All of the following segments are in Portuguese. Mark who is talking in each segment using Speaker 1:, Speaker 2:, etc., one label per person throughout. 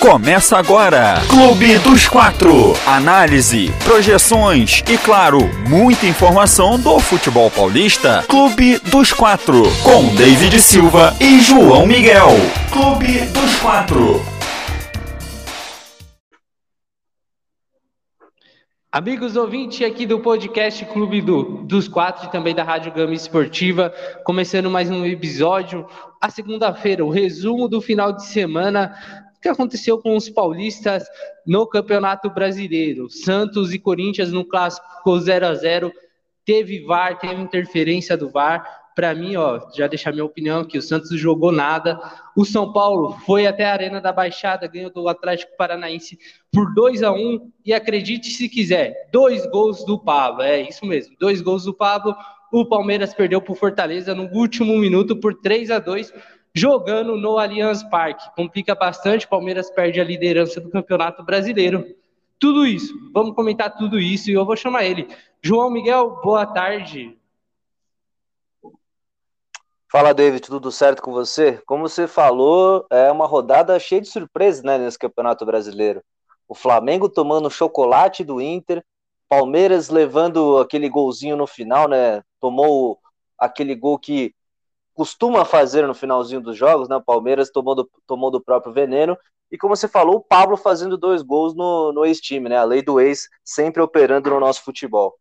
Speaker 1: Começa agora, Clube dos Quatro. Análise, projeções e, claro, muita informação do futebol paulista. Clube dos Quatro, com David Silva e João Miguel. Clube dos Quatro.
Speaker 2: Amigos ouvintes aqui do podcast Clube do, dos Quatro e também da Rádio Gama Esportiva, começando mais um episódio. A segunda-feira, o resumo do final de semana que aconteceu com os paulistas no Campeonato Brasileiro. Santos e Corinthians no clássico 0 a 0 teve VAR, teve interferência do VAR. Para mim, ó, já deixar minha opinião que o Santos jogou nada. O São Paulo foi até a Arena da Baixada, ganhou do Atlético Paranaense por 2 a 1 e acredite se quiser, dois gols do Pablo. É isso mesmo, dois gols do Pablo. O Palmeiras perdeu para o Fortaleza no último minuto por 3 a 2 jogando no Allianz Parque. Complica bastante, Palmeiras perde a liderança do Campeonato Brasileiro. Tudo isso, vamos comentar tudo isso e eu vou chamar ele. João Miguel, boa tarde.
Speaker 3: Fala, David, tudo certo com você? Como você falou, é uma rodada cheia de surpresas né, nesse Campeonato Brasileiro. O Flamengo tomando chocolate do Inter, Palmeiras levando aquele golzinho no final, né? Tomou aquele gol que costuma fazer no finalzinho dos jogos, né? O Palmeiras tomou do, tomou do próprio veneno. E como você falou, o Pablo fazendo dois gols no, no ex-time, né? A lei do ex sempre operando no nosso futebol.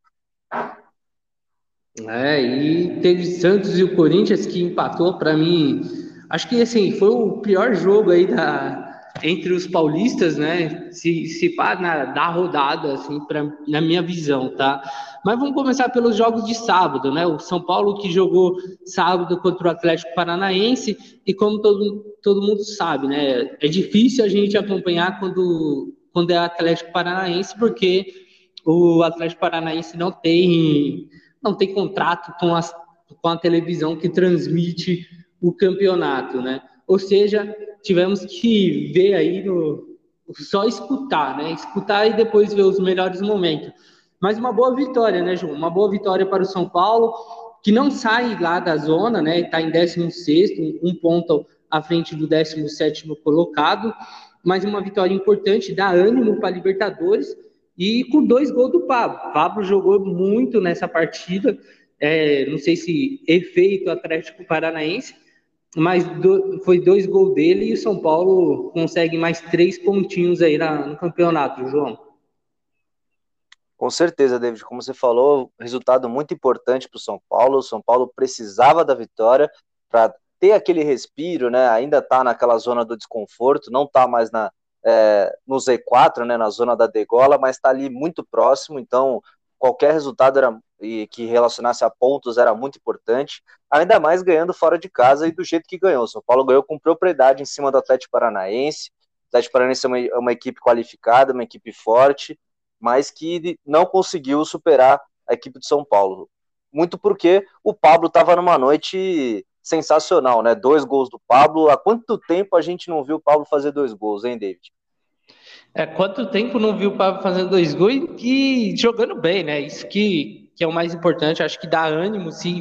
Speaker 2: É, e teve Santos e o Corinthians que empatou para mim. Acho que assim, foi o pior jogo aí da, entre os paulistas, né? Se, se pá, na, da rodada, assim, pra, na minha visão, tá? Mas vamos começar pelos jogos de sábado, né? O São Paulo que jogou sábado contra o Atlético Paranaense, e como todo, todo mundo sabe, né? É difícil a gente acompanhar quando, quando é Atlético Paranaense, porque o Atlético Paranaense não tem, não tem contrato com, as, com a televisão que transmite o campeonato, né? Ou seja, tivemos que ver aí no só escutar, né? Escutar e depois ver os melhores momentos. Mas uma boa vitória, né, João? Uma boa vitória para o São Paulo, que não sai lá da zona, né? Está em 16, um ponto à frente do 17 colocado. Mas uma vitória importante, dá ânimo para a Libertadores e com dois gols do Pablo. Pablo jogou muito nessa partida. É, não sei se efeito Atlético Paranaense, mas do, foi dois gols dele e o São Paulo consegue mais três pontinhos aí na, no campeonato, João.
Speaker 3: Com certeza, David, como você falou, resultado muito importante para o São Paulo. O São Paulo precisava da vitória para ter aquele respiro, né? Ainda está naquela zona do desconforto, não está mais na, é, no Z4, né? Na zona da degola, mas está ali muito próximo. Então, qualquer resultado era e que relacionasse a pontos era muito importante, ainda mais ganhando fora de casa e do jeito que ganhou. O São Paulo ganhou com propriedade em cima do Atlético Paranaense. O Atlético Paranaense é uma, é uma equipe qualificada, uma equipe forte, mas que não conseguiu superar a equipe de São Paulo. Muito porque o Pablo estava numa noite sensacional, né? Dois gols do Pablo. Há quanto tempo a gente não viu o Pablo fazer dois gols, hein, David?
Speaker 2: É, quanto tempo não viu o Pablo fazendo dois gols e, jogando bem, né? Isso que que é o mais importante, acho que dá ânimo sim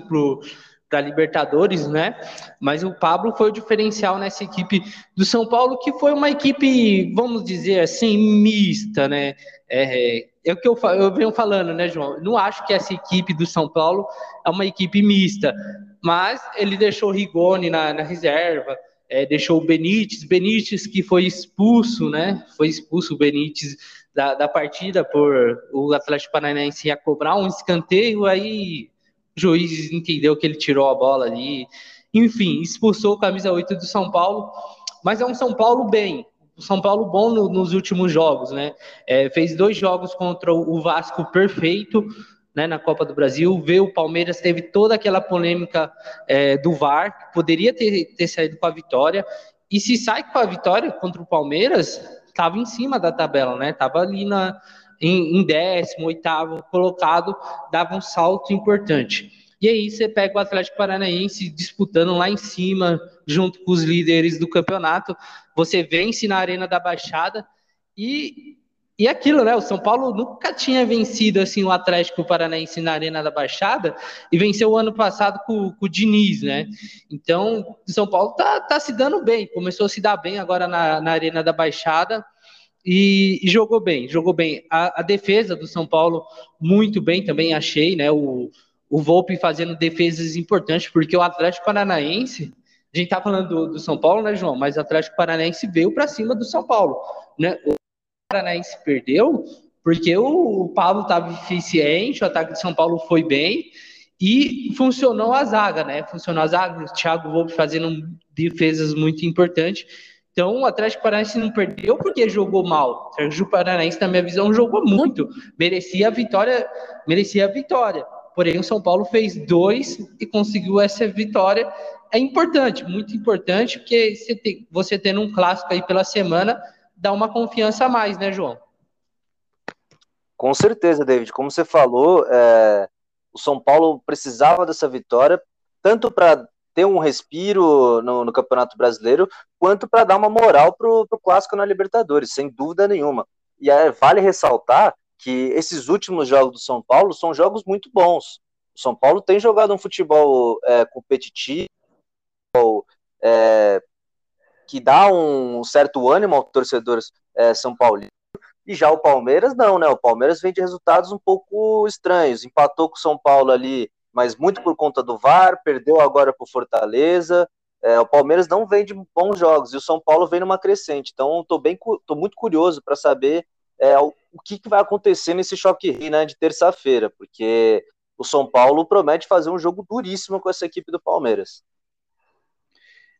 Speaker 2: para Libertadores, né? Mas o Pablo foi o diferencial nessa equipe do São Paulo, que foi uma equipe, vamos dizer assim, mista, né? É, é o que eu, eu venho falando, né, João? Não acho que essa equipe do São Paulo é uma equipe mista, mas ele deixou o Rigoni na, na reserva, é, deixou o Benítez, Benítez que foi expulso, né? Foi expulso o Benítez da, da partida por o Atlético Paranaense ia cobrar um escanteio, aí juiz entendeu que ele tirou a bola ali. Enfim, expulsou o camisa 8 do São Paulo, mas é um São Paulo bem, São Paulo bom no, nos últimos jogos, né? É, fez dois jogos contra o Vasco perfeito, né, na Copa do Brasil. Vê o Palmeiras teve toda aquela polêmica é, do VAR, poderia ter, ter saído com a vitória. E se sai com a vitória contra o Palmeiras, estava em cima da tabela, né? Estava ali na, em, em décimo, oitavo colocado, dava um salto importante. E aí você pega o Atlético Paranaense disputando lá em cima, junto com os líderes do campeonato. Você vence na Arena da Baixada e e aquilo, né? O São Paulo nunca tinha vencido assim o Atlético Paranaense na Arena da Baixada e venceu o ano passado com, com o Diniz, né? Então, o São Paulo tá, tá se dando bem, começou a se dar bem agora na, na Arena da Baixada e, e jogou bem, jogou bem. A, a, defesa do São Paulo muito bem também achei, né? O, o Volpe fazendo defesas importantes, porque o Atlético Paranaense, a gente tá falando do, do São Paulo, né, João? Mas o Atlético Paranaense veio para cima do São Paulo, né? Paranaense perdeu porque o Pablo estava eficiente, o ataque de São Paulo foi bem e funcionou a zaga, né? Funcionou a zaga, o Thiago Volpe fazendo defesas muito importantes. Então, o Atlético Paranaense não perdeu porque jogou mal. O Atlético Paranaense, na minha visão, jogou muito. Merecia a vitória, merecia a vitória. Porém, o São Paulo fez dois e conseguiu essa vitória. É importante, muito importante, porque você, tem, você tendo um clássico aí pela semana, dá uma confiança a mais, né, João?
Speaker 3: Com certeza, David. Como você falou, é, o São Paulo precisava dessa vitória, tanto para ter um respiro no, no, Campeonato Brasileiro, quanto para dar uma moral para o Clássico na Libertadores, sem dúvida nenhuma. E é, vale ressaltar que esses últimos jogos do São Paulo são jogos muito bons. O São Paulo tem jogado um futebol é, competitivo, é, que dá um certo ânimo aos torcedores é, São Paulino. E já o Palmeiras não, né? O Palmeiras vem de resultados um pouco estranhos. Empatou com o São Paulo ali, mas muito por conta do VAR, perdeu agora para o Fortaleza. É, o Palmeiras não vem de bons jogos e o São Paulo vem numa crescente. Então, estou bem, tô muito curioso para saber é, o, o que, que, vai acontecer nesse choque rio, né, de terça-feira, porque o São Paulo promete fazer um jogo duríssimo com essa equipe do Palmeiras.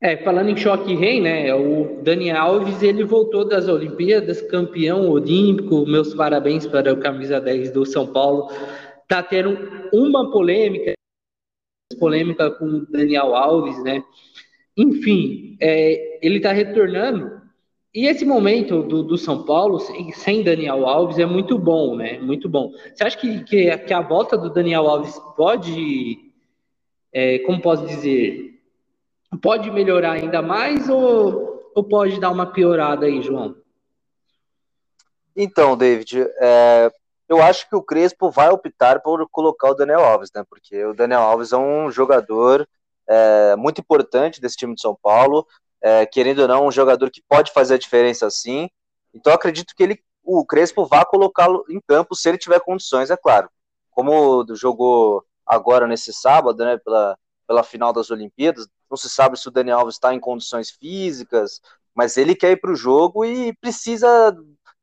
Speaker 2: É, falando em choque rei, né? O Dani Alves ele voltou das Olimpíadas, campeão olímpico. Meus parabéns para o camisa 10 do São Paulo. Tá tendo uma polêmica, polêmica com o Daniel Alves, né? Enfim, é, ele tá retornando. E esse momento do, do São Paulo, sem, sem, Daniel Alves, é muito bom, né? Muito bom. Você acha que, que, que a volta do Daniel Alves pode, é, como posso dizer, pode melhorar ainda mais ou, ou pode dar uma piorada aí, João?
Speaker 3: Então, David, é, eu acho que o Crespo vai optar por colocar o Daniel Alves, né? Porque o Daniel Alves é um jogador é, muito importante desse time de São Paulo, é, querendo ou não, um jogador que pode fazer a diferença sim. Então, acredito que ele, o Crespo vá colocá-lo em campo se ele tiver condições, é claro. Como jogou agora nesse sábado, né? Pela, pela final das Olimpíadas. Não se sabe se o Daniel Alves está em condições físicas, mas ele quer ir para o jogo e precisa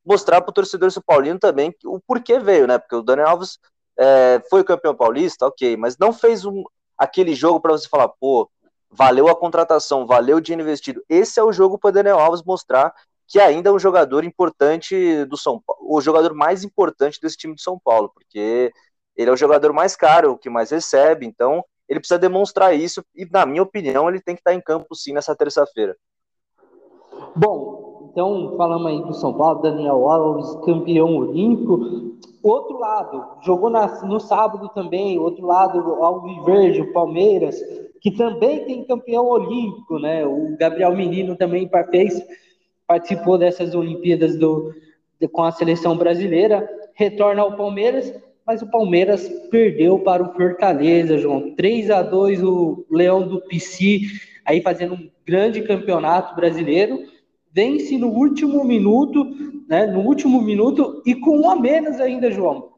Speaker 3: mostrar para o torcedor São Paulino também o porquê veio, né? Porque o Daniel Alves é, foi campeão paulista, ok, mas não fez um, aquele jogo para você falar, pô, valeu a contratação, valeu o dinheiro investido. Esse é o jogo para o Daniel Alves mostrar que ainda é um jogador importante do São Paulo, o jogador mais importante desse time do São Paulo, porque ele é o jogador mais caro, o que mais recebe, então ele precisa demonstrar isso e, na minha opinião, ele tem que estar em campo sim nessa terça-feira.
Speaker 2: Bom, então falamos aí do São Paulo, Daniel Alves, campeão olímpico. Outro lado, jogou na, no sábado também, outro lado, Alviverde, o Palmeiras, que também tem campeão olímpico, né? O Gabriel Menino também fez, participou dessas Olimpíadas do, de, com a seleção brasileira, retorna ao Palmeiras mas o Palmeiras perdeu para o Fortaleza, João. 3 a 2 o Leão do PC, aí fazendo um grande campeonato brasileiro, vence no último minuto, né, no último minuto e com um a menos ainda, João.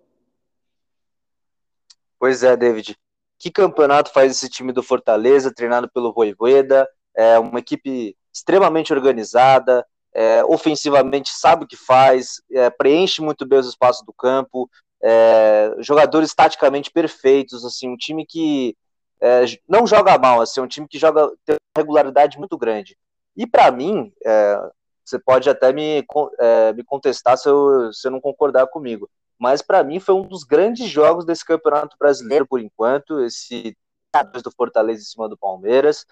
Speaker 3: Pois é, David. Que campeonato faz esse time do Fortaleza, treinado pelo Voivoda? É uma equipe extremamente organizada, é, ofensivamente sabe o que faz, é, preenche muito bem os espaços do campo, é, jogadores taticamente perfeitos, assim, um time que é, não joga mal, assim, um time que joga tem uma regularidade muito grande. E para mim, é, você pode até me, é, me contestar se eu, se eu não concordar comigo, mas para mim foi um dos grandes jogos desse Campeonato Brasileiro por enquanto, esse do Fortaleza em cima do Palmeiras.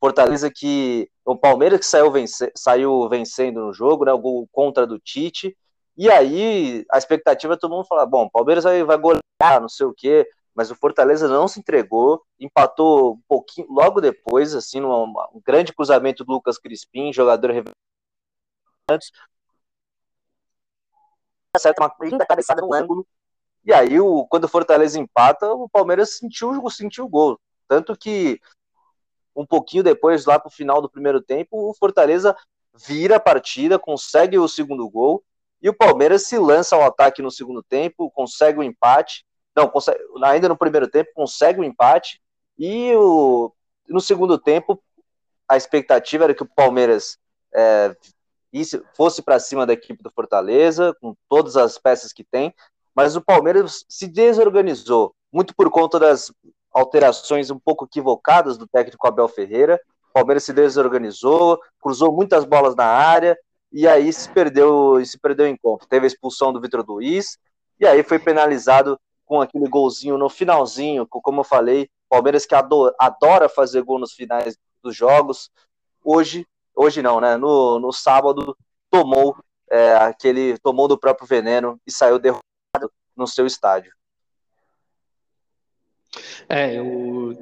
Speaker 3: Fortaleza que o Palmeiras que saiu, saiu vencendo no jogo, né, o gol contra do Tite, e aí, a expectativa é todo mundo falar: bom, o Palmeiras vai, vai golear, não sei o quê, mas o Fortaleza não se entregou, empatou um pouquinho logo depois, assim, num um grande cruzamento do Lucas Crispim, jogador antes. acerta uma linda cabeçada no ângulo. E aí, o, quando o Fortaleza empata, o Palmeiras sentiu, sentiu o gol. Tanto que um pouquinho depois, lá para o final do primeiro tempo, o Fortaleza vira a partida, consegue o segundo gol, e o Palmeiras se lança ao ataque no segundo tempo, consegue o empate. Não, consegue, ainda no primeiro tempo, consegue o empate, e o, no segundo tempo, a expectativa era que o Palmeiras é, fosse para cima da equipe do Fortaleza, com todas as peças que tem, mas o Palmeiras se desorganizou, muito por conta das alterações um pouco equivocadas do técnico Abel Ferreira. O Palmeiras se desorganizou, cruzou muitas bolas na área e aí se perdeu, se perdeu em campo. Teve a expulsão do Vitor Luiz e aí foi penalizado com aquele golzinho no finalzinho, como eu falei, Palmeiras que adora, adora fazer gol nos finais dos jogos. Hoje, hoje não, né? No, no sábado tomou é, aquele tomou do próprio veneno e saiu derrotado no seu estádio.
Speaker 2: É, o,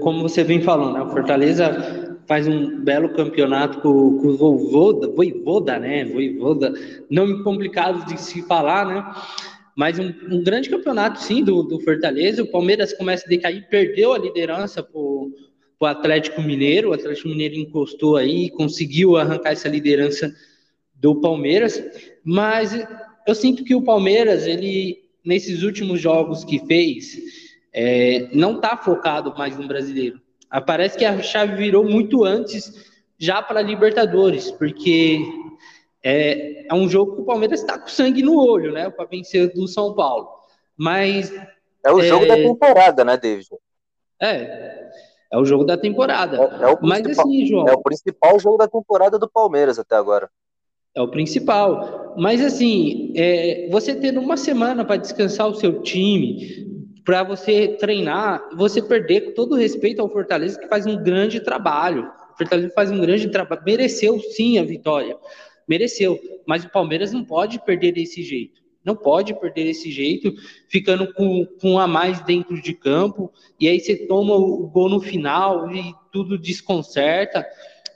Speaker 2: como você vem falando, né, o Fortaleza faz um belo campeonato com, com o Voivoda, Voivoda, né? Voivoda, nome complicado de se falar, né? Mas um, um grande campeonato, sim, do, do, Fortaleza. O Palmeiras começa a decair, perdeu a liderança para o Atlético Mineiro. O Atlético Mineiro encostou aí, conseguiu arrancar essa liderança do Palmeiras. Mas eu sinto que o Palmeiras, ele nesses últimos jogos que fez, é, não está focado mais no brasileiro. Parece que a chave virou muito antes já para Libertadores, porque é, é, um jogo que o Palmeiras está com sangue no olho, né? Para vencer do São Paulo. Mas.
Speaker 3: É o jogo é, da temporada, né, David?
Speaker 2: É. É o jogo da temporada. É, é o Mas assim, João.
Speaker 3: É o principal jogo da temporada do Palmeiras até agora.
Speaker 2: É o principal. Mas assim, é, você tendo uma semana para descansar o seu time, para você treinar, você perder com todo respeito ao Fortaleza, que faz um grande trabalho. O Fortaleza faz um grande trabalho. Mereceu sim a vitória. Mereceu. Mas o Palmeiras não pode perder desse jeito. Não pode perder desse jeito, ficando com, com um a mais dentro de campo, e aí você toma o gol no final e tudo desconcerta.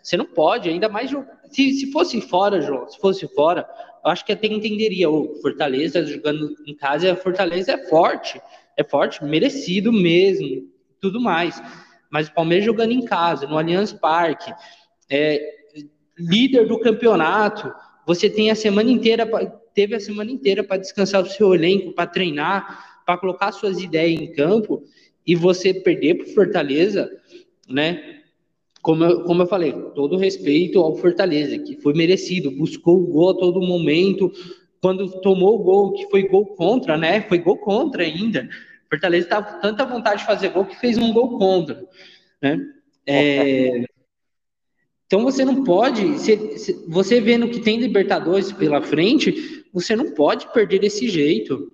Speaker 2: Você não pode, ainda mais se, se fosse fora, João, se fosse fora, eu acho que até entenderia. O Fortaleza jogando em casa, a Fortaleza é forte, é forte, merecido mesmo, tudo mais. Mas o Palmeiras jogando em casa, no Allianz Parque, é, líder do campeonato, você tem a semana inteira, teve a semana inteira para descansar o seu elenco, para treinar, para colocar suas ideias em campo, e você perder para Fortaleza, né? como eu, como eu falei, todo respeito ao Fortaleza, que foi merecido, buscou o gol a todo momento. Quando tomou o gol, que foi gol contra, né? Foi gol contra ainda. Fortaleza estava com tanta vontade de fazer gol que fez um gol contra, né? É... Então você não pode, você vendo que tem Libertadores pela frente, você não pode perder desse jeito.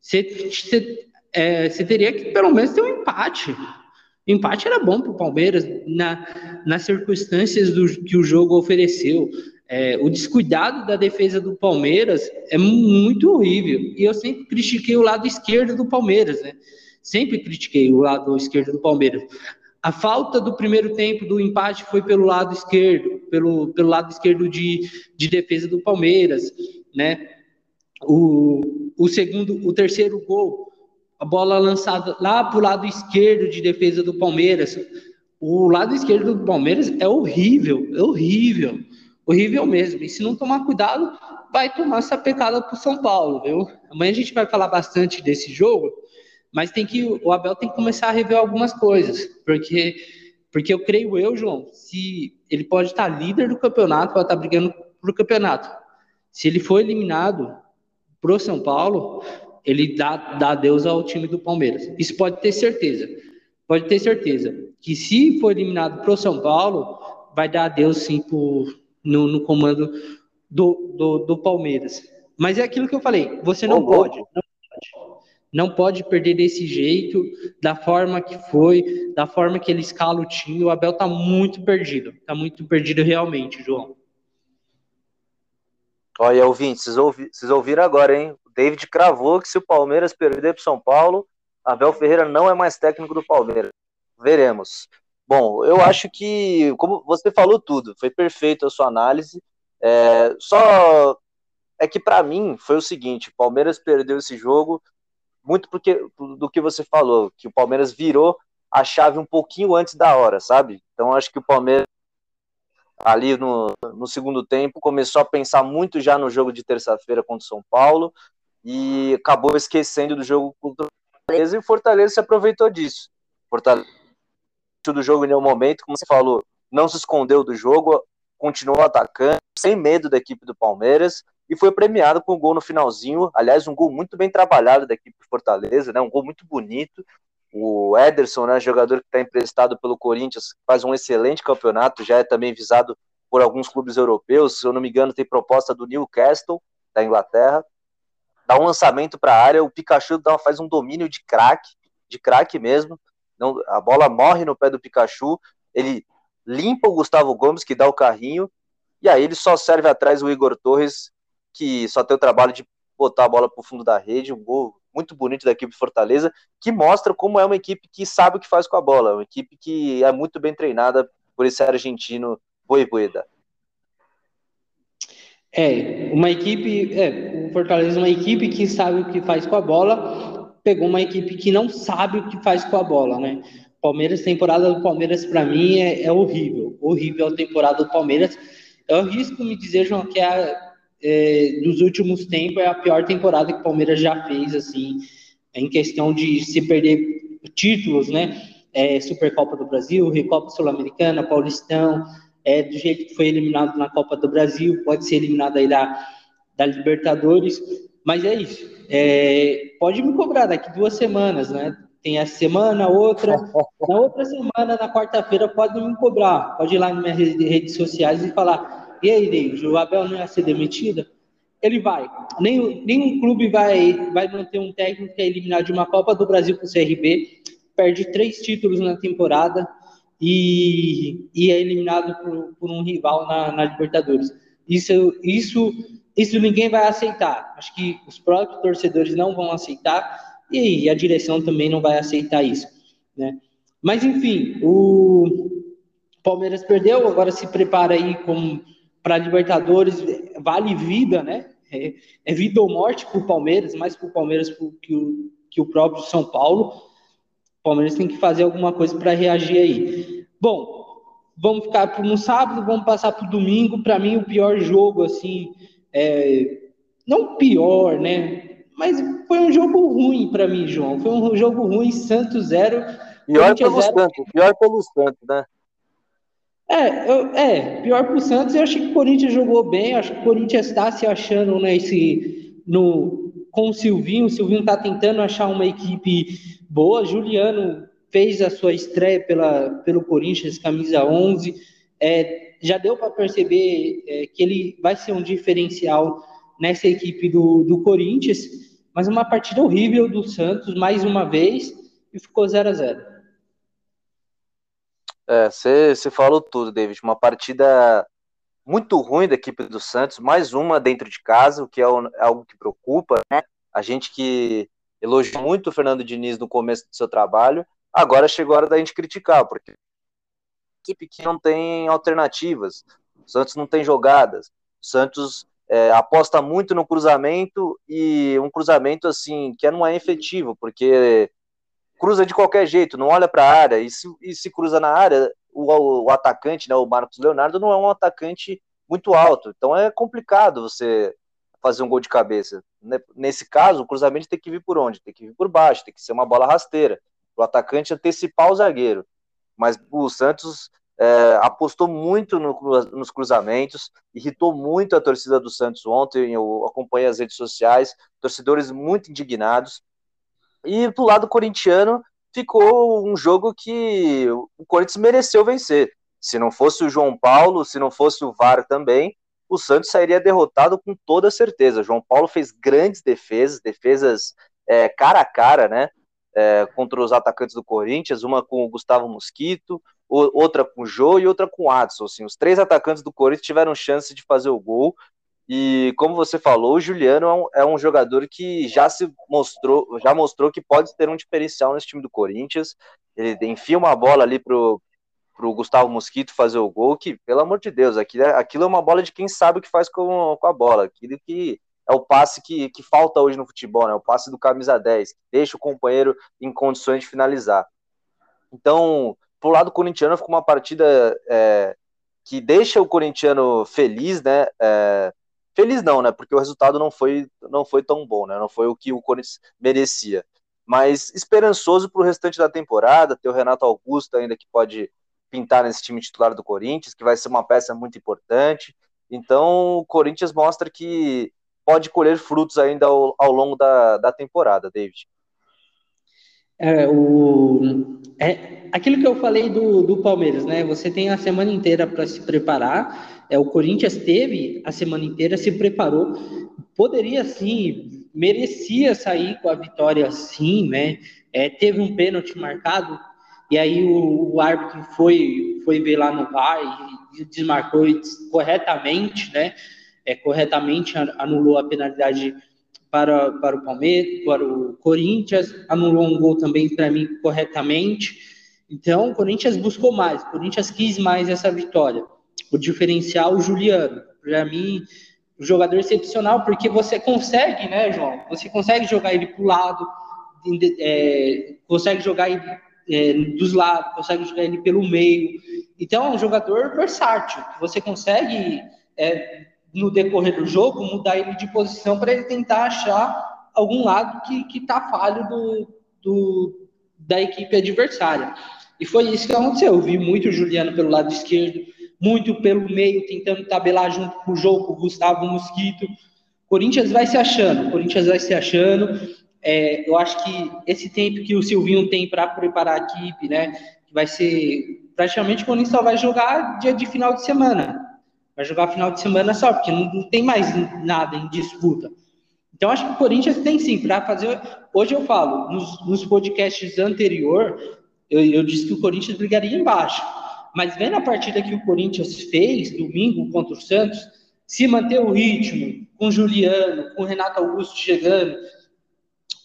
Speaker 2: Você, você, é, você teria que pelo menos ter um empate. O empate era bom para o Palmeiras na, nas circunstâncias do, que o jogo ofereceu. É, o descuidado da defesa do Palmeiras é muito horrível. E eu sempre critiquei o lado esquerdo do Palmeiras, né? Sempre critiquei o lado esquerdo do Palmeiras. A falta do primeiro tempo do empate foi pelo lado esquerdo, pelo, pelo lado esquerdo de, de defesa do Palmeiras, né? O, o segundo, o terceiro gol a bola lançada lá para o lado esquerdo de defesa do Palmeiras. O lado esquerdo do Palmeiras é horrível, é horrível, horrível mesmo. E se não tomar cuidado, vai tomar essa pecada para o São Paulo, viu? Amanhã a gente vai falar bastante desse jogo, mas tem que o Abel tem que começar a rever algumas coisas, porque porque eu creio eu, João, se ele pode estar líder do campeonato, pode estar brigando para o campeonato. Se ele for eliminado pro São Paulo, ele dá, dá adeus ao time do Palmeiras. Isso pode ter certeza. Pode ter certeza que se for eliminado pro São Paulo, vai dar adeus sim pro, no, no comando do, do, do, Palmeiras. Mas é aquilo que eu falei, você não, pode, não pode. Não pode perder desse jeito, da forma que foi, da forma que ele escala o time. O Abel tá muito perdido. Tá muito perdido realmente, João.
Speaker 3: Olha, ouvintes, vocês, ouvi, vocês ouviram agora, hein? David cravou que se o Palmeiras perder para São Paulo, Abel Ferreira não é mais técnico do Palmeiras. Veremos. Bom, eu acho que, como você falou tudo, foi perfeito a sua análise. É, só é que para mim foi o seguinte: o Palmeiras perdeu esse jogo muito porque do que você falou, que o Palmeiras virou a chave um pouquinho antes da hora, sabe? Então acho que o Palmeiras ali no, no segundo tempo começou a pensar muito já no jogo de terça-feira contra o São Paulo e acabou esquecendo do jogo contra o Fortaleza e o Fortaleza se aproveitou disso. Fortaleza do jogo em nenhum momento, como você falou, não se escondeu do jogo, continuou atacando, sem medo da equipe do Palmeiras e foi premiado com um gol no finalzinho. Aliás, um gol muito bem trabalhado da equipe do Fortaleza, né? Um gol muito bonito. O Ederson, né, jogador que está emprestado pelo Corinthians, faz um excelente campeonato, já é também visado por alguns clubes europeus. Se eu não me engano, tem proposta do Newcastle, da Inglaterra. Dá um lançamento para a área, o Pikachu dá, faz um domínio de craque, de craque mesmo. Não, a bola morre no pé do Pikachu, ele limpa o Gustavo Gomes, que dá o carrinho, e aí ele só serve atrás o Igor Torres, que só tem o trabalho de botar a bola para o fundo da rede, um gol muito bonito da equipe de Fortaleza, que mostra como é uma equipe que sabe o que faz com a bola, uma equipe que é muito bem treinada por esse argentino Boibueda.
Speaker 2: É, uma equipe, é, o Fortaleza é uma equipe que sabe o que faz com a bola, pegou uma equipe que não sabe o que faz com a bola, né? Palmeiras, temporada do Palmeiras para mim é, é, horrível, horrível a temporada do Palmeiras. Eu arrisco me dizer, João, que é a, é, dos últimos tempos é a pior temporada que o Palmeiras já fez, assim, em questão de se perder títulos, né? É, Supercopa do Brasil, Recopa Sul-Americana, Paulistão, é, do jeito que foi eliminado na Copa do Brasil, pode ser eliminado aí da, da Libertadores, mas é isso. É, pode me cobrar daqui duas semanas, né? Tem essa semana, outra. Na outra semana, na quarta-feira, pode me cobrar. Pode ir lá nas minhas redes sociais e falar e aí, David, o Abel não ia ser demitido? Ele vai. Nenhum, clube vai, vai manter um técnico que é eliminado de uma Copa do Brasil com o CRB, perde três títulos na temporada e, e é eliminado por, por um rival na, na, Libertadores. Isso, isso, isso ninguém vai aceitar. Acho que os próprios torcedores não vão aceitar e a direção também não vai aceitar isso. Né? Mas, enfim, o Palmeiras perdeu, agora se prepara aí com para a Libertadores vale vida, né? É, é, vida ou morte para o Palmeiras, mais para o Palmeiras que o, que o próprio São Paulo. O Palmeiras tem que fazer alguma coisa para reagir aí. Bom, vamos ficar no sábado, vamos passar para o domingo. Para mim, o pior jogo, assim, é, não pior, né? Mas foi um jogo ruim para mim, João. Foi um jogo ruim, Santos zero.
Speaker 3: Pior pelo Santos, pior pelo Santos, né?
Speaker 2: É, eu, é, pior pro Santos, eu achei que o Corinthians jogou bem, acho que o Corinthians está se achando nesse, né, no, com o Silvinho, o Silvinho está tentando achar uma equipe boa, Juliano fez a sua estreia pela, pelo Corinthians, camisa 11, é, já deu para perceber é, que ele vai ser um diferencial nessa equipe do, do Corinthians, mas uma partida horrível do Santos, mais uma vez, e ficou 0 a 0
Speaker 3: você é, falou tudo, David. Uma partida muito ruim da equipe do Santos, mais uma dentro de casa, o que é, é algo que preocupa, né? A gente que elogiou muito o Fernando Diniz no começo do seu trabalho, agora chegou a hora da gente criticar, porque equipe que não tem alternativas, o Santos não tem jogadas, o Santos é, aposta muito no cruzamento e um cruzamento assim que não é efetivo, porque cruza de qualquer jeito, não olha para a área, e se, e se cruza na área, o, o, atacante, né, o Marcos Leonardo, não é um atacante muito alto, então é complicado você fazer um gol de cabeça. Nesse caso, o cruzamento tem que vir por onde? Tem que vir por baixo, tem que ser uma bola rasteira, o atacante antecipar o zagueiro. Mas o Santos é, apostou muito no, nos cruzamentos, irritou muito a torcida do Santos ontem. Eu acompanhei as redes sociais, torcedores muito indignados. E do lado corintiano ficou um jogo que o Corinthians mereceu vencer. Se não fosse o João Paulo, se não fosse o VAR também, o Santos sairia derrotado com toda certeza. João Paulo fez grandes defesas, defesas é, cara a cara, né? É, contra os atacantes do Corinthians, uma com o Gustavo Mosquito, outra com o Jô e outra com o Adson. Assim, os três atacantes do Corinthians tiveram chance de fazer o gol e como você falou, o Juliano é um, é um, jogador que já se mostrou, já mostrou que pode ter um diferencial nesse time do Corinthians. Ele enfia uma bola ali pro, pro Gustavo Mosquito fazer o gol, que, pelo amor de Deus, aquilo é, aquilo é uma bola de quem sabe o que faz com, com a bola, aquilo que é o passe que, que falta hoje no futebol, né? O passe do camisa 10, que deixa o companheiro em condições de finalizar. Então, pro lado corintiano, ficou uma partida é, que deixa o corintiano feliz, né? É, feliz não, né? Porque o resultado não foi, não foi tão bom, né? Não foi o que o Corinthians merecia. Mas esperançoso para o restante da temporada, ter o Renato Augusto ainda que pode pintar nesse time titular do Corinthians, que vai ser uma peça muito importante. Então, o Corinthians mostra que pode colher frutos ainda ao, ao longo da, da temporada, David.
Speaker 2: É, o, é aquilo que eu falei do, do Palmeiras, né? Você tem a semana inteira para se preparar. É, o Corinthians teve a semana inteira, se preparou. Poderia sim, merecia sair com a vitória sim, né? É, teve um pênalti marcado, e aí o, o, árbitro foi, foi ver lá no VAR e, e desmarcou corretamente, né? É, corretamente anulou a penalidade para, para o Palmeiras, para o Corinthians, anulou um gol também para mim corretamente. Então, o Corinthians buscou mais, o Corinthians quis mais essa vitória. O diferencial, o Juliano, para mim, o jogador excepcional, porque você consegue, né, João? Você consegue jogar ele para o lado, é, consegue jogar ele é, dos lados, consegue jogar ele pelo meio. Então, é um jogador versátil, que você consegue é, no decorrer do jogo, mudar ele de posição para ele tentar achar algum lado que está falho do, do, da equipe adversária. E foi isso que aconteceu. Eu vi muito o Juliano pelo lado esquerdo, muito pelo meio, tentando tabelar junto com o jogo, com o Gustavo Mosquito. Corinthians vai se achando, Corinthians vai se achando. É, eu acho que esse tempo que o Silvinho tem para preparar a equipe, né, vai ser praticamente o Corinthians só vai jogar dia de final de semana. Vai jogar final de semana só, porque não, não tem mais nada em disputa. Então, acho que o Corinthians tem sim para fazer. Hoje eu falo, nos, nos podcasts anterior, eu, eu, disse que o Corinthians brigaria embaixo. Mas vendo a partida que o Corinthians fez domingo contra o Santos, se manter o ritmo com Juliano, com Renato Augusto chegando,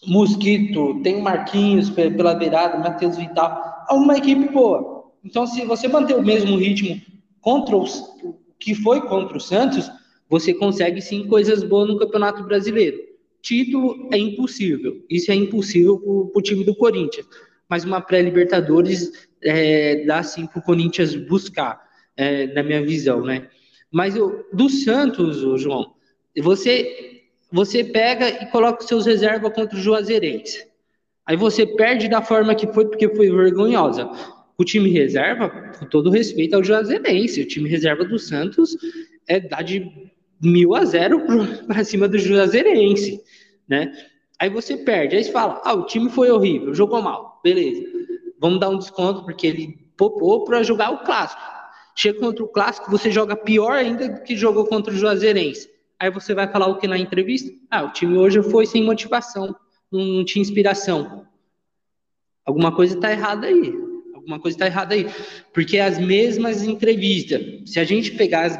Speaker 2: Mosquito, tem o Marquinhos pela beirada, Matheus Vital, é uma equipe boa. Então, se você manter o mesmo ritmo contra os, que foi contra o Santos, você consegue sim coisas boas no Campeonato Brasileiro. Título é impossível, isso é impossível para o time do Corinthians, mas uma pré-Libertadores é, dá sim para o Corinthians buscar, é, na minha visão, né? Mas eu, do Santos, João, você, você pega e coloca os seus reservas contra o Juazeirense. Aí você perde da forma que foi, porque foi vergonhosa o time reserva, com todo respeito ao Juazeirense, o time reserva do Santos é dá de mil a zero para cima do Juazeirense, né? Aí você perde, aí você fala, ah, o time foi horrível, jogou mal, beleza. Vamos dar um desconto porque ele popou para jogar o clássico. Chega contra o clássico, você joga pior ainda do que jogou contra o Juazeirense. Aí você vai falar o que na entrevista? Ah, o time hoje foi sem motivação, não tinha inspiração. Alguma coisa está errada aí alguma coisa está errada aí. Porque as mesmas entrevistas, se a gente pegar as,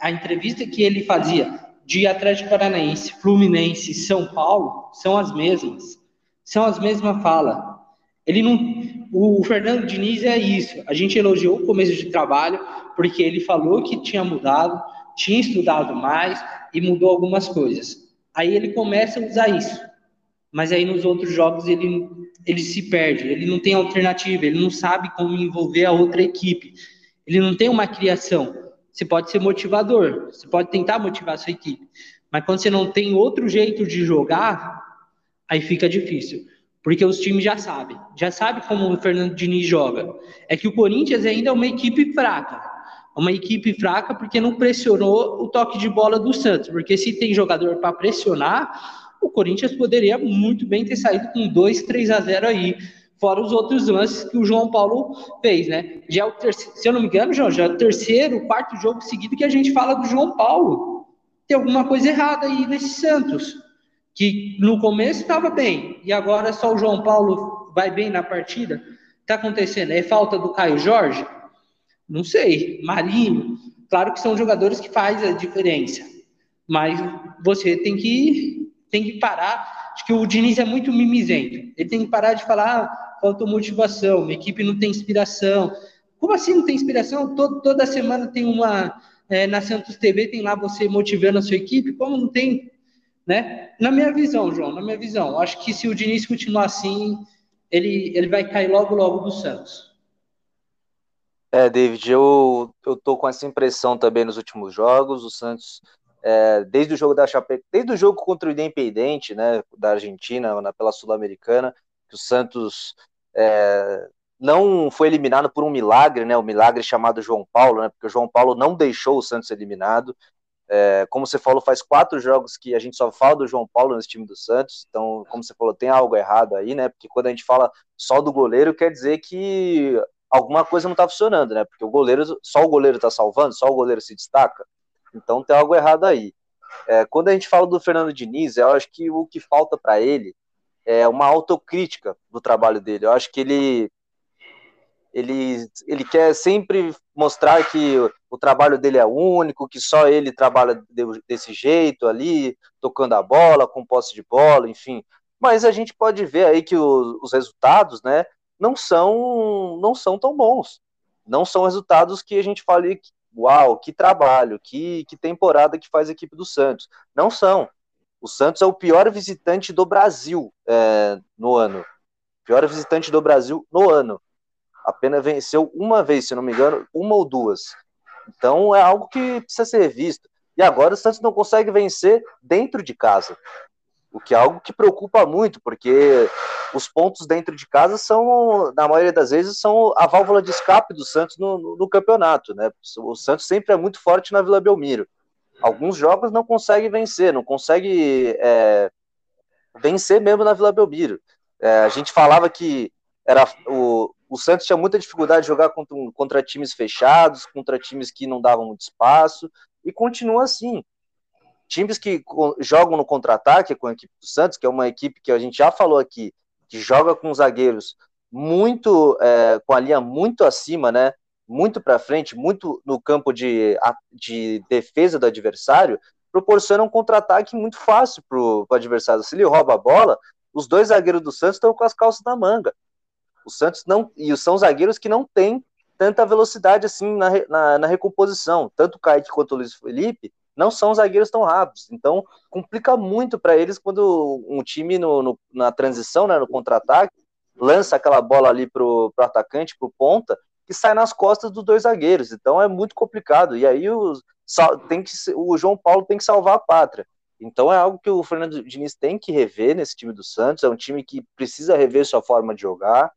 Speaker 2: a entrevista que ele fazia de Atlético Paranaense, Fluminense, São Paulo, são as mesmas. São as mesmas falas. Ele não, o Fernando Diniz é isso. A gente elogiou o começo de trabalho porque ele falou que tinha mudado, tinha estudado mais e mudou algumas coisas. Aí ele começa a usar isso. Mas aí nos outros jogos ele ele se perde, ele não tem alternativa, ele não sabe como envolver a outra equipe, ele não tem uma criação. Você pode ser motivador, você pode tentar motivar a sua equipe, mas quando você não tem outro jeito de jogar, aí fica difícil, porque os times já sabem, já sabem como o Fernando Diniz joga. É que o Corinthians ainda é uma equipe fraca, uma equipe fraca porque não pressionou o toque de bola do Santos, porque se tem jogador para pressionar, o Corinthians poderia muito bem ter saído com 2, 3 a 0 aí, fora os outros lances que o João Paulo fez, né? Já é terceiro, se eu não me engano, João, já é o terceiro, quarto jogo seguido que a gente fala do João Paulo. Tem alguma coisa errada aí nesse Santos, que no começo estava bem, e agora só o João Paulo vai bem na partida. Tá acontecendo? É falta do Caio Jorge? Não sei. Marinho, claro que são jogadores que fazem a diferença, mas você tem que tem que parar. Acho que o Diniz é muito mimizento. Ele tem que parar de falar, ah, faltou motivação, a equipe não tem inspiração. Como assim não tem inspiração? Todo, toda semana tem uma. É, na Santos TV tem lá você motivando a sua equipe. Como não tem? Né? Na minha visão, João, na minha visão, acho que se o Diniz continuar assim, ele, ele vai cair logo, logo do Santos.
Speaker 3: É, David, eu, eu tô com essa impressão também nos últimos jogos. O Santos, é, desde o jogo da Chape, desde o jogo contra o Independente, né, da Argentina, na, pela Sul-Americana, que o Santos é, não foi eliminado por um milagre, né, o milagre chamado João Paulo, né, porque o João Paulo não deixou o Santos eliminado. É, como você falou, faz quatro jogos que a gente só fala do João Paulo nesse time do Santos, então, como você falou, tem algo errado aí, né? Porque quando a gente fala só do goleiro, quer dizer que alguma coisa não está funcionando, né? Porque o goleiro, só o goleiro está salvando, só o goleiro se destaca. Então tem algo errado aí. É, quando a gente fala do Fernando Diniz, eu acho que o que falta para ele é uma autocrítica do trabalho dele. Eu acho que ele ele, ele quer sempre mostrar que o, trabalho dele é único, que só ele trabalha de, desse jeito ali, tocando a bola, com posse de bola, enfim. Mas a gente pode ver aí que o, os resultados, né, não são não são tão bons. Não são resultados que a gente fale, uau, que trabalho, que, que temporada que faz a equipe do Santos. Não são. O Santos é o pior visitante do Brasil é, no ano. Pior visitante do Brasil no ano. Apenas venceu uma vez, se não me engano, uma ou duas. Então é algo que precisa ser visto. E agora o Santos não consegue vencer dentro de casa o que é algo que preocupa muito, porque os pontos dentro de casa são, na maioria das vezes, são a válvula de escape do Santos no, no, no campeonato, né? O Santos sempre é muito forte na Vila Belmiro. Alguns jogos não consegue vencer, não consegue é, vencer mesmo na Vila Belmiro. É, a gente falava que era o, o Santos tinha muita dificuldade de jogar contra, contra times fechados, contra times que não davam muito espaço, e continua assim times que jogam no contra-ataque com a equipe do Santos, que é uma equipe que a gente já falou aqui, que joga com zagueiros muito é, com a linha muito acima, né? Muito para frente, muito no campo de, de defesa do adversário, proporciona um contra-ataque muito fácil para o adversário. Se ele rouba a bola, os dois zagueiros do Santos estão com as calças na manga. O Santos não. E são zagueiros que não têm tanta velocidade assim na, na, na recomposição. Tanto o Kaique quanto o Luiz Felipe não são zagueiros tão rápidos. Então, complica muito para eles quando um time no, no, na transição, né, no contra-ataque, lança aquela bola ali pro, pro atacante, pro ponta, que sai nas costas dos dois zagueiros. Então é muito complicado. E aí o, tem que, o João Paulo tem que salvar a pátria. Então é algo que o Fernando Diniz tem que rever nesse time do Santos. É um time que precisa rever sua forma de jogar,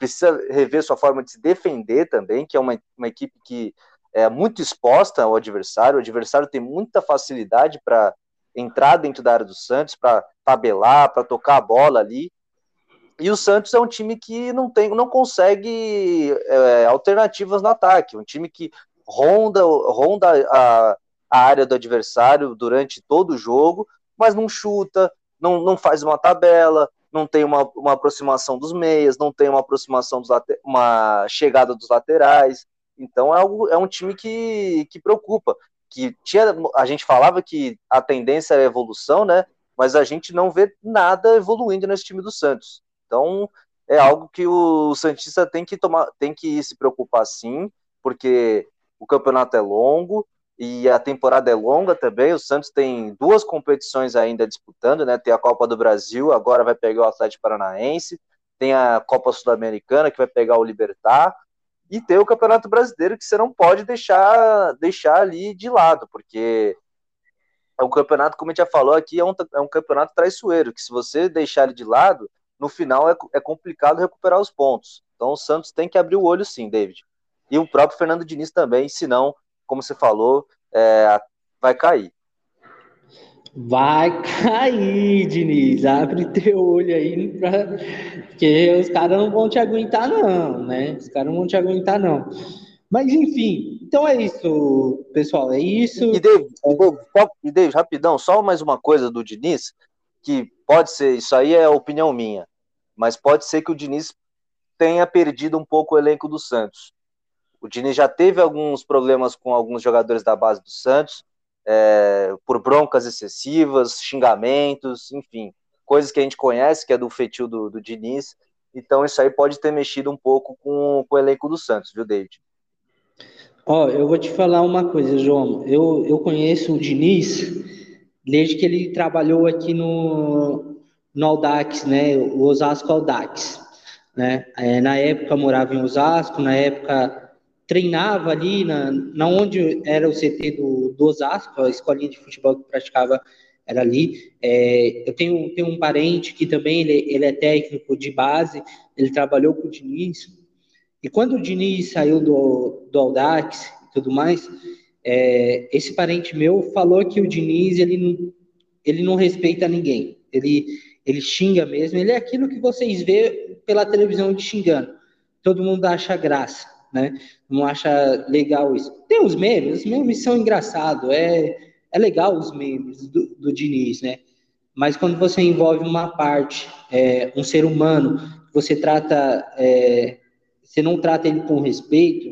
Speaker 3: precisa rever sua forma de se defender também, que é uma, uma equipe que é, muito exposta ao adversário, o adversário tem muita facilidade para entrar dentro da área do Santos, para tabelar, para tocar a bola ali. E o Santos é um time que não tem, não consegue é, alternativas no ataque, um time que ronda, ronda a, a área do adversário durante todo o jogo, mas não chuta, não, não faz uma tabela, não tem uma, uma aproximação dos meias, não tem uma aproximação dos uma chegada dos laterais. Então é, algo, é um time que, que preocupa. Que tinha, a gente falava que a tendência era evolução, né? Mas a gente não vê nada evoluindo nesse time do Santos. Então é algo que o Santista tem que tomar, tem que se preocupar sim, porque o campeonato é longo e a temporada é longa também. O Santos tem duas competições ainda disputando, né? Tem a Copa do Brasil, agora vai pegar o Atlético Paranaense, tem a Copa Sul-Americana que vai pegar o Libertar e ter o Campeonato Brasileiro que você não pode deixar, deixar ali de lado, porque é um campeonato, como a gente já falou aqui, é um, é um campeonato traiçoeiro, que se você deixar ele de lado, no final é, é complicado recuperar os pontos. Então o Santos tem que abrir o olho sim, David. E o próprio Fernando Diniz também, senão, como você falou, é, vai cair.
Speaker 2: Vai cair, Diniz. Abre teu olho aí, pra... porque os caras não vão te aguentar, não, né? Os caras não vão te aguentar, não. Mas enfim, então é isso, pessoal. É isso.
Speaker 3: E David, e David, rapidão, só mais uma coisa do Diniz, que pode ser, isso aí é opinião minha, mas pode ser que o Diniz tenha perdido um pouco o elenco do Santos. O Diniz já teve alguns problemas com alguns jogadores da base do Santos é, por broncas excessivas, xingamentos, enfim, coisas que a gente conhece, que é do feitio do, do Diniz. Então isso aí pode ter mexido um pouco com, com o elenco do Santos, viu, David?
Speaker 2: Ó, eu vou te falar uma coisa, João. Eu, eu conheço o Diniz desde que ele trabalhou aqui no, no Audax, né, o Osasco Audax. Né? É, na época morava em Osasco, na época treinava ali na, na onde era o CT do, do Osasco, a escolinha de futebol que praticava era ali. É, eu tenho, tenho um parente que também ele, ele é técnico de base, ele trabalhou com o Diniz. E quando o Diniz saiu do, do Audax e tudo mais, é, esse parente meu falou que o Diniz ele não, ele não respeita ninguém. Ele, ele xinga mesmo. Ele é aquilo que vocês vê pela televisão de xingando. Todo mundo acha graça, né? Não acha legal isso. Tem os memes, os memes são engraçados. É, é legal os memes do, do Diniz, né? Mas quando você envolve uma parte, é, um ser humano, você trata, é, você não trata ele com respeito,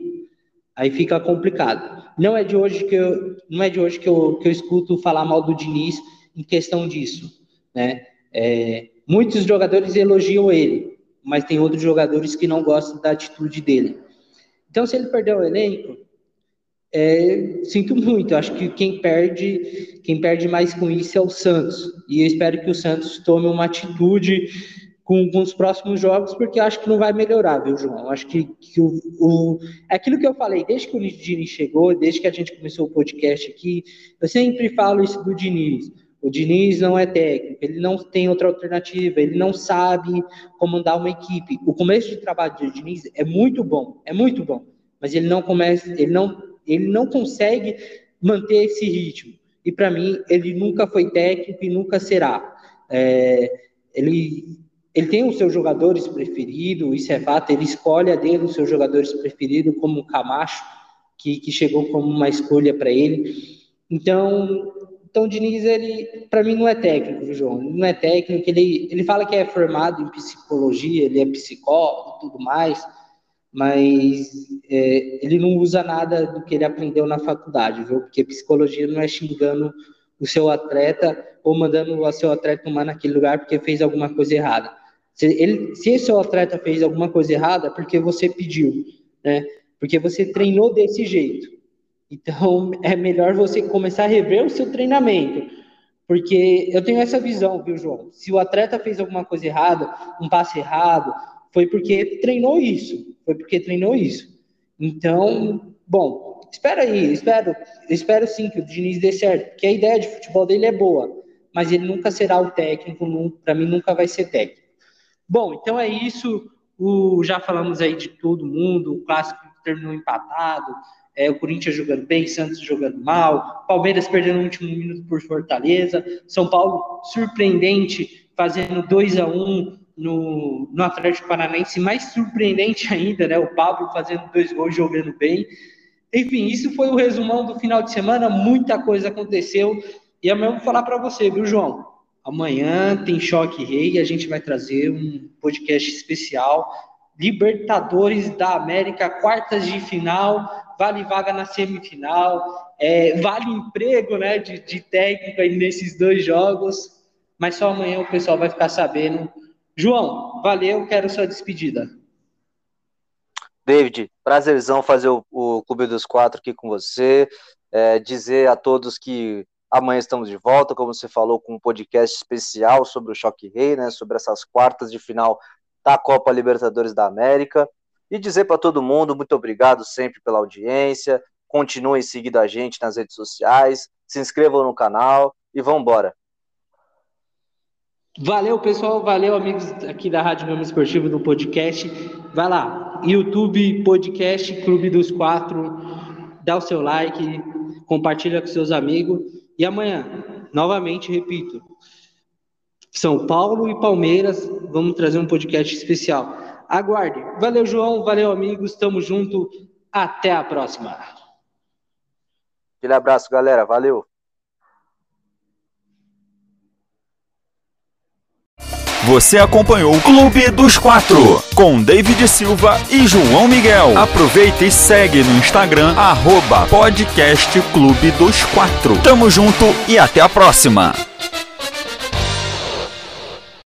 Speaker 2: aí fica complicado. Não é de hoje que eu, não é de hoje que eu, que eu escuto falar mal do Diniz em questão disso, né? É, muitos jogadores elogiam ele, mas tem outros jogadores que não gostam da atitude dele. Então, se ele perder o elenco, é, sinto muito. Acho que quem perde, quem perde mais com isso é o Santos. E eu espero que o Santos tome uma atitude com, com os próximos jogos, porque acho que não vai melhorar, viu, João? Acho que, que o, o, é aquilo que eu falei, desde que o Diniz chegou, desde que a gente começou o podcast aqui, eu sempre falo isso do Diniz. O Diniz não é técnico, ele não tem outra alternativa, ele não sabe comandar uma equipe. O começo de trabalho do Diniz é muito bom, é muito bom, mas ele não começa, ele não, ele não consegue manter esse ritmo. E para mim, ele nunca foi técnico e nunca será. É, ele ele tem os seus jogadores preferidos, isso é fato, ele escolhe a dele os seus jogadores preferidos, como o Camacho, que, que chegou como uma escolha para ele. Então, então o Diniz, ele, para mim, não é técnico, João, não é técnico, ele, ele fala que é formado em psicologia, ele é psicólogo e tudo mais, mas é, ele não usa nada do que ele aprendeu na faculdade, viu? Porque psicologia não é xingando o seu atleta ou mandando o seu atleta tomar naquele lugar porque fez alguma coisa errada. Se, ele, se esse seu atleta fez alguma coisa errada, é porque você pediu, né? Porque você treinou desse jeito. Então, é melhor você começar a rever o seu treinamento. Porque eu tenho essa visão, viu, João? Se o atleta fez alguma coisa errada, um passe errado, foi porque treinou isso. Foi porque treinou isso. Então, bom, espera aí, espero, espero sim que o Diniz dê certo, porque a ideia de futebol dele é boa, mas ele nunca será o técnico, para mim nunca vai ser técnico. Bom, então é isso. O, já falamos aí de todo mundo. O clássico terminou empatado. É, o Corinthians jogando bem, Santos jogando mal, Palmeiras perdendo no último minuto por Fortaleza, São Paulo surpreendente, fazendo 2 a 1 um no, no Atlético Paranaense, mais surpreendente ainda, né? O Pablo fazendo dois gols jogando bem. Enfim, isso foi o resumão do final de semana, muita coisa aconteceu. E amanhã eu vou falar para você, viu, João? Amanhã tem Choque Rei e a gente vai trazer um podcast especial. Libertadores da América, quartas de final, vale vaga na semifinal, é, vale emprego né, de, de técnico aí nesses dois jogos, mas só amanhã o pessoal vai ficar sabendo. João, valeu, quero sua despedida.
Speaker 3: David, prazerzão fazer o, o Clube dos Quatro aqui com você, é, dizer a todos que Amanhã estamos de volta, como você falou, com um podcast especial sobre o Choque Rei, né, sobre essas quartas de final da Copa Libertadores da América. E dizer para todo mundo, muito obrigado sempre pela audiência. Continuem seguindo a gente nas redes sociais, se inscrevam no canal e vamos embora.
Speaker 2: Valeu, pessoal. Valeu, amigos aqui da Rádio Gama Esportivo do podcast. Vai lá, YouTube, podcast, Clube dos Quatro. Dá o seu like, compartilha com seus amigos. E amanhã, novamente, repito, São Paulo e Palmeiras, vamos trazer um podcast especial. Aguarde. Valeu, João. Valeu, amigos. Tamo junto. Até a próxima.
Speaker 3: Aquele abraço, galera. Valeu.
Speaker 1: Você acompanhou o Clube dos Quatro com David Silva e João Miguel. Aproveita e segue no Instagram arroba podcast Clube dos Quatro. Tamo junto e até a próxima.